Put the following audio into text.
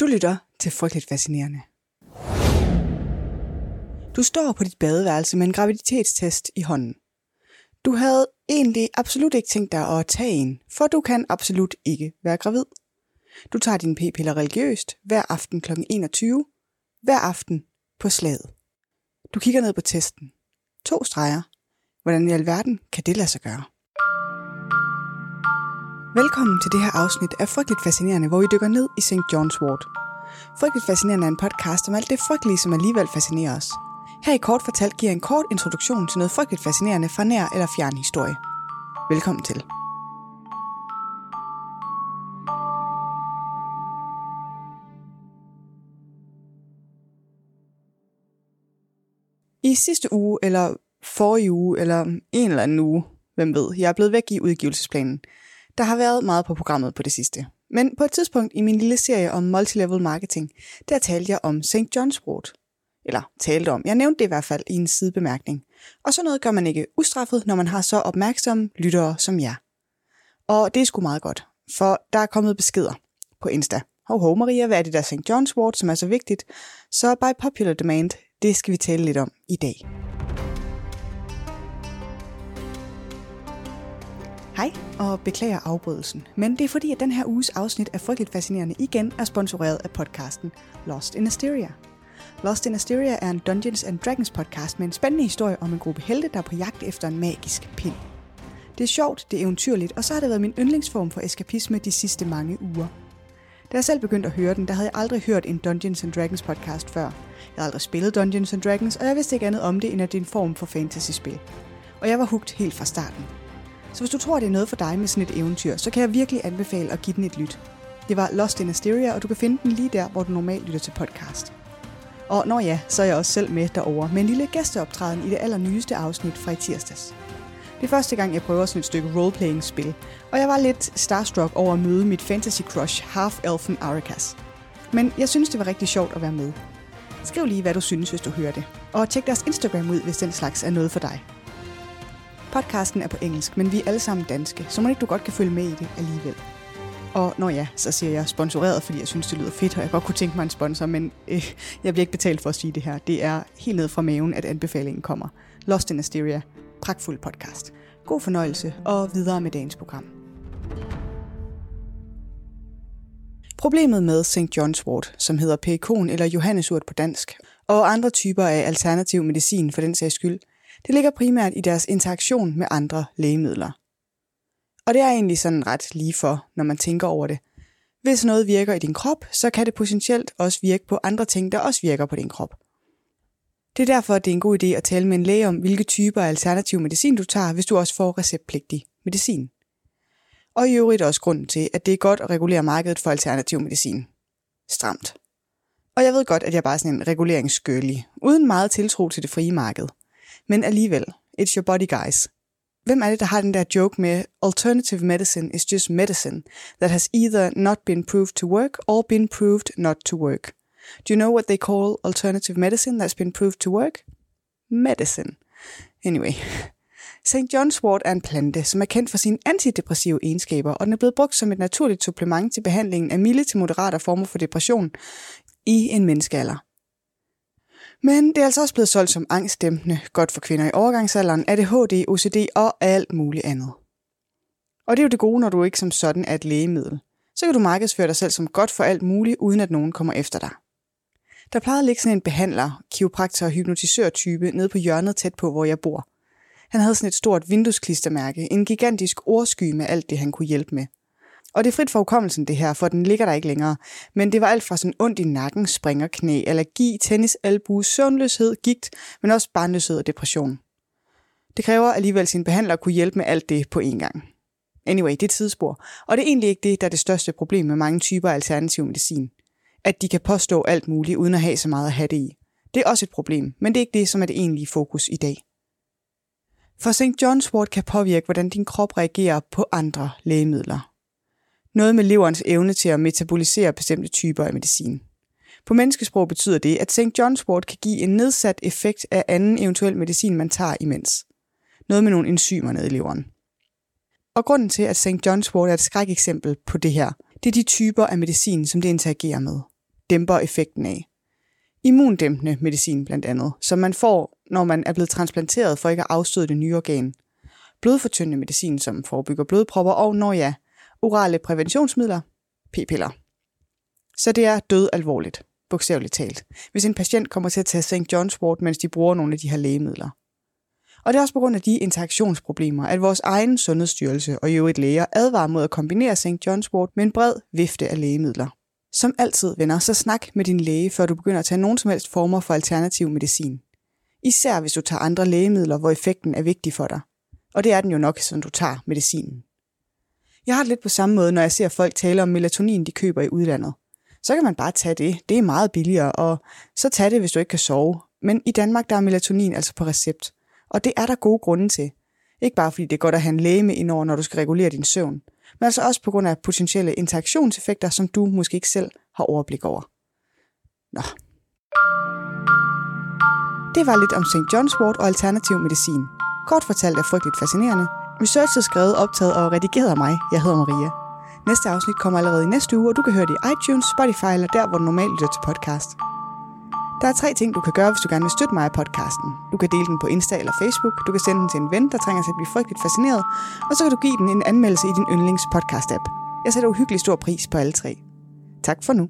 Du lytter til Frygteligt Fascinerende. Du står på dit badeværelse med en graviditetstest i hånden. Du havde egentlig absolut ikke tænkt dig at tage en, for du kan absolut ikke være gravid. Du tager dine p-piller religiøst hver aften kl. 21, hver aften på slaget. Du kigger ned på testen. To streger. Hvordan i alverden kan det lade sig gøre? Velkommen til det her afsnit af Frygteligt Fascinerende, hvor vi dykker ned i St. John's Wort. Frygteligt Fascinerende er en podcast om alt det frygtelige, som alligevel fascinerer os. Her i kort fortalt giver en kort introduktion til noget frygteligt fascinerende fra nær eller fjern historie. Velkommen til. I sidste uge, eller forrige uge, eller en eller anden uge, hvem ved, jeg er blevet væk i udgivelsesplanen. Der har været meget på programmet på det sidste. Men på et tidspunkt i min lille serie om multilevel marketing, der talte jeg om St. John's Wort. Eller talte om. Jeg nævnte det i hvert fald i en sidebemærkning. Og så noget gør man ikke ustraffet, når man har så opmærksomme lyttere som jer. Og det er sgu meget godt, for der er kommet beskeder på Insta. Hov, hov Maria, hvad er det der St. John's Wort, som er så vigtigt? Så by popular demand, det skal vi tale lidt om i dag. Hej, og beklager afbrydelsen, men det er fordi, at den her uges afsnit af Frygteligt Fascinerende igen er sponsoreret af podcasten Lost in Asteria. Lost in Asteria er en Dungeons and Dragons podcast med en spændende historie om en gruppe helte, der er på jagt efter en magisk pind. Det er sjovt, det er eventyrligt, og så har det været min yndlingsform for eskapisme de sidste mange uger. Da jeg selv begyndte at høre den, der havde jeg aldrig hørt en Dungeons and Dragons podcast før. Jeg havde aldrig spillet Dungeons and Dragons, og jeg vidste ikke andet om det, end at det er en form for fantasyspil. Og jeg var hugt helt fra starten. Så hvis du tror, det er noget for dig med sådan et eventyr, så kan jeg virkelig anbefale at give den et lyt. Det var Lost in Asteria, og du kan finde den lige der, hvor du normalt lytter til podcast. Og når ja, så er jeg også selv med derover med en lille gæsteoptræden i det allernyeste afsnit fra i tirsdags. Det er første gang, jeg prøver sådan et stykke roleplaying-spil, og jeg var lidt starstruck over at møde mit fantasy crush half-elfen Arakas. Men jeg synes, det var rigtig sjovt at være med. Skriv lige, hvad du synes, hvis du hører det. Og tjek deres Instagram ud, hvis den slags er noget for dig. Podcasten er på engelsk, men vi er alle sammen danske, så må ikke du godt kan følge med i det alligevel. Og når ja, så siger jeg sponsoreret, fordi jeg synes, det lyder fedt, og jeg godt kunne tænke mig en sponsor, men øh, jeg bliver ikke betalt for at sige det her. Det er helt ned fra maven, at anbefalingen kommer. Lost in Asteria. Pragtfuld podcast. God fornøjelse, og videre med dagens program. Problemet med St. John's Wort, som hedder perikon eller Johannesurt på dansk, og andre typer af alternativ medicin for den sags skyld, det ligger primært i deres interaktion med andre lægemidler. Og det er egentlig sådan ret lige for, når man tænker over det. Hvis noget virker i din krop, så kan det potentielt også virke på andre ting, der også virker på din krop. Det er derfor, at det er en god idé at tale med en læge om, hvilke typer af alternativ medicin du tager, hvis du også får receptpligtig medicin. Og i øvrigt også grunden til, at det er godt at regulere markedet for alternativ medicin. Stramt. Og jeg ved godt, at jeg bare er sådan en reguleringsskølig, uden meget tiltro til det frie marked. Men alligevel, it's your body guys. Hvem er det, der har den der joke med, alternative medicine is just medicine that has either not been proved to work or been proved not to work? Do you know what they call alternative medicine that's been proved to work? Medicine. Anyway. St. John's wort er en plante, som er kendt for sine antidepressive egenskaber, og den er blevet brugt som et naturligt supplement til behandlingen af milde til moderate former for depression i en menneskealder. Men det er altså også blevet solgt som angstdæmpende, godt for kvinder i overgangsalderen, ADHD, OCD og alt muligt andet. Og det er jo det gode, når du ikke som sådan er et lægemiddel. Så kan du markedsføre dig selv som godt for alt muligt, uden at nogen kommer efter dig. Der plejede at ligge sådan en behandler, kiropraktor og hypnotisør-type nede på hjørnet tæt på, hvor jeg bor. Han havde sådan et stort vinduesklistermærke, en gigantisk ordsky med alt det, han kunne hjælpe med. Og det er frit for hukommelsen det her, for den ligger der ikke længere. Men det var alt fra sådan ondt i nakken, springerknæ, allergi, tennis, albu, søvnløshed, gigt, men også barnløshed og depression. Det kræver alligevel sin behandler at kunne hjælpe med alt det på én gang. Anyway, det er tidsspor. Og det er egentlig ikke det, der er det største problem med mange typer af alternativ medicin. At de kan påstå alt muligt, uden at have så meget at have det i. Det er også et problem, men det er ikke det, som er det egentlige fokus i dag. For St. John's Wort kan påvirke, hvordan din krop reagerer på andre lægemidler. Noget med leverens evne til at metabolisere bestemte typer af medicin. På menneskesprog betyder det, at St. John's Wort kan give en nedsat effekt af anden eventuel medicin, man tager imens. Noget med nogle enzymer nede i leveren. Og grunden til, at St. John's Wort er et skrækeksempel på det her, det er de typer af medicin, som det interagerer med. dæmper effekten af. Immundæmpende medicin blandt andet, som man får, når man er blevet transplanteret for ikke at afstøde det nye organ. Blodfortyndende medicin, som forebygger blodpropper, og når ja, orale præventionsmidler, p-piller. Så det er død alvorligt, bogstaveligt talt, hvis en patient kommer til at tage St. John's Wort, mens de bruger nogle af de her lægemidler. Og det er også på grund af de interaktionsproblemer, at vores egen sundhedsstyrelse og i øvrigt læger advarer mod at kombinere St. John's Wort med en bred vifte af lægemidler. Som altid, venner, så snak med din læge, før du begynder at tage nogen som helst former for alternativ medicin. Især hvis du tager andre lægemidler, hvor effekten er vigtig for dig. Og det er den jo nok, som du tager medicinen. Jeg har det lidt på samme måde, når jeg ser folk tale om melatonin, de køber i udlandet. Så kan man bare tage det. Det er meget billigere, og så tag det, hvis du ikke kan sove. Men i Danmark, der er melatonin altså på recept. Og det er der gode grunde til. Ikke bare fordi det er godt at have en læge med indover, når du skal regulere din søvn, men altså også på grund af potentielle interaktionseffekter, som du måske ikke selv har overblik over. Nå. Det var lidt om St. John's Wort og alternativ medicin. Kort fortalt er frygteligt fascinerende. Research er skrevet, optaget og redigeret af mig. Jeg hedder Maria. Næste afsnit kommer allerede i næste uge, og du kan høre det i iTunes, Spotify eller der, hvor du normalt lytter til podcast. Der er tre ting, du kan gøre, hvis du gerne vil støtte mig i podcasten. Du kan dele den på Insta eller Facebook, du kan sende den til en ven, der trænger til at blive frygteligt fascineret, og så kan du give den en anmeldelse i din yndlings podcast-app. Jeg sætter uhyggelig stor pris på alle tre. Tak for nu.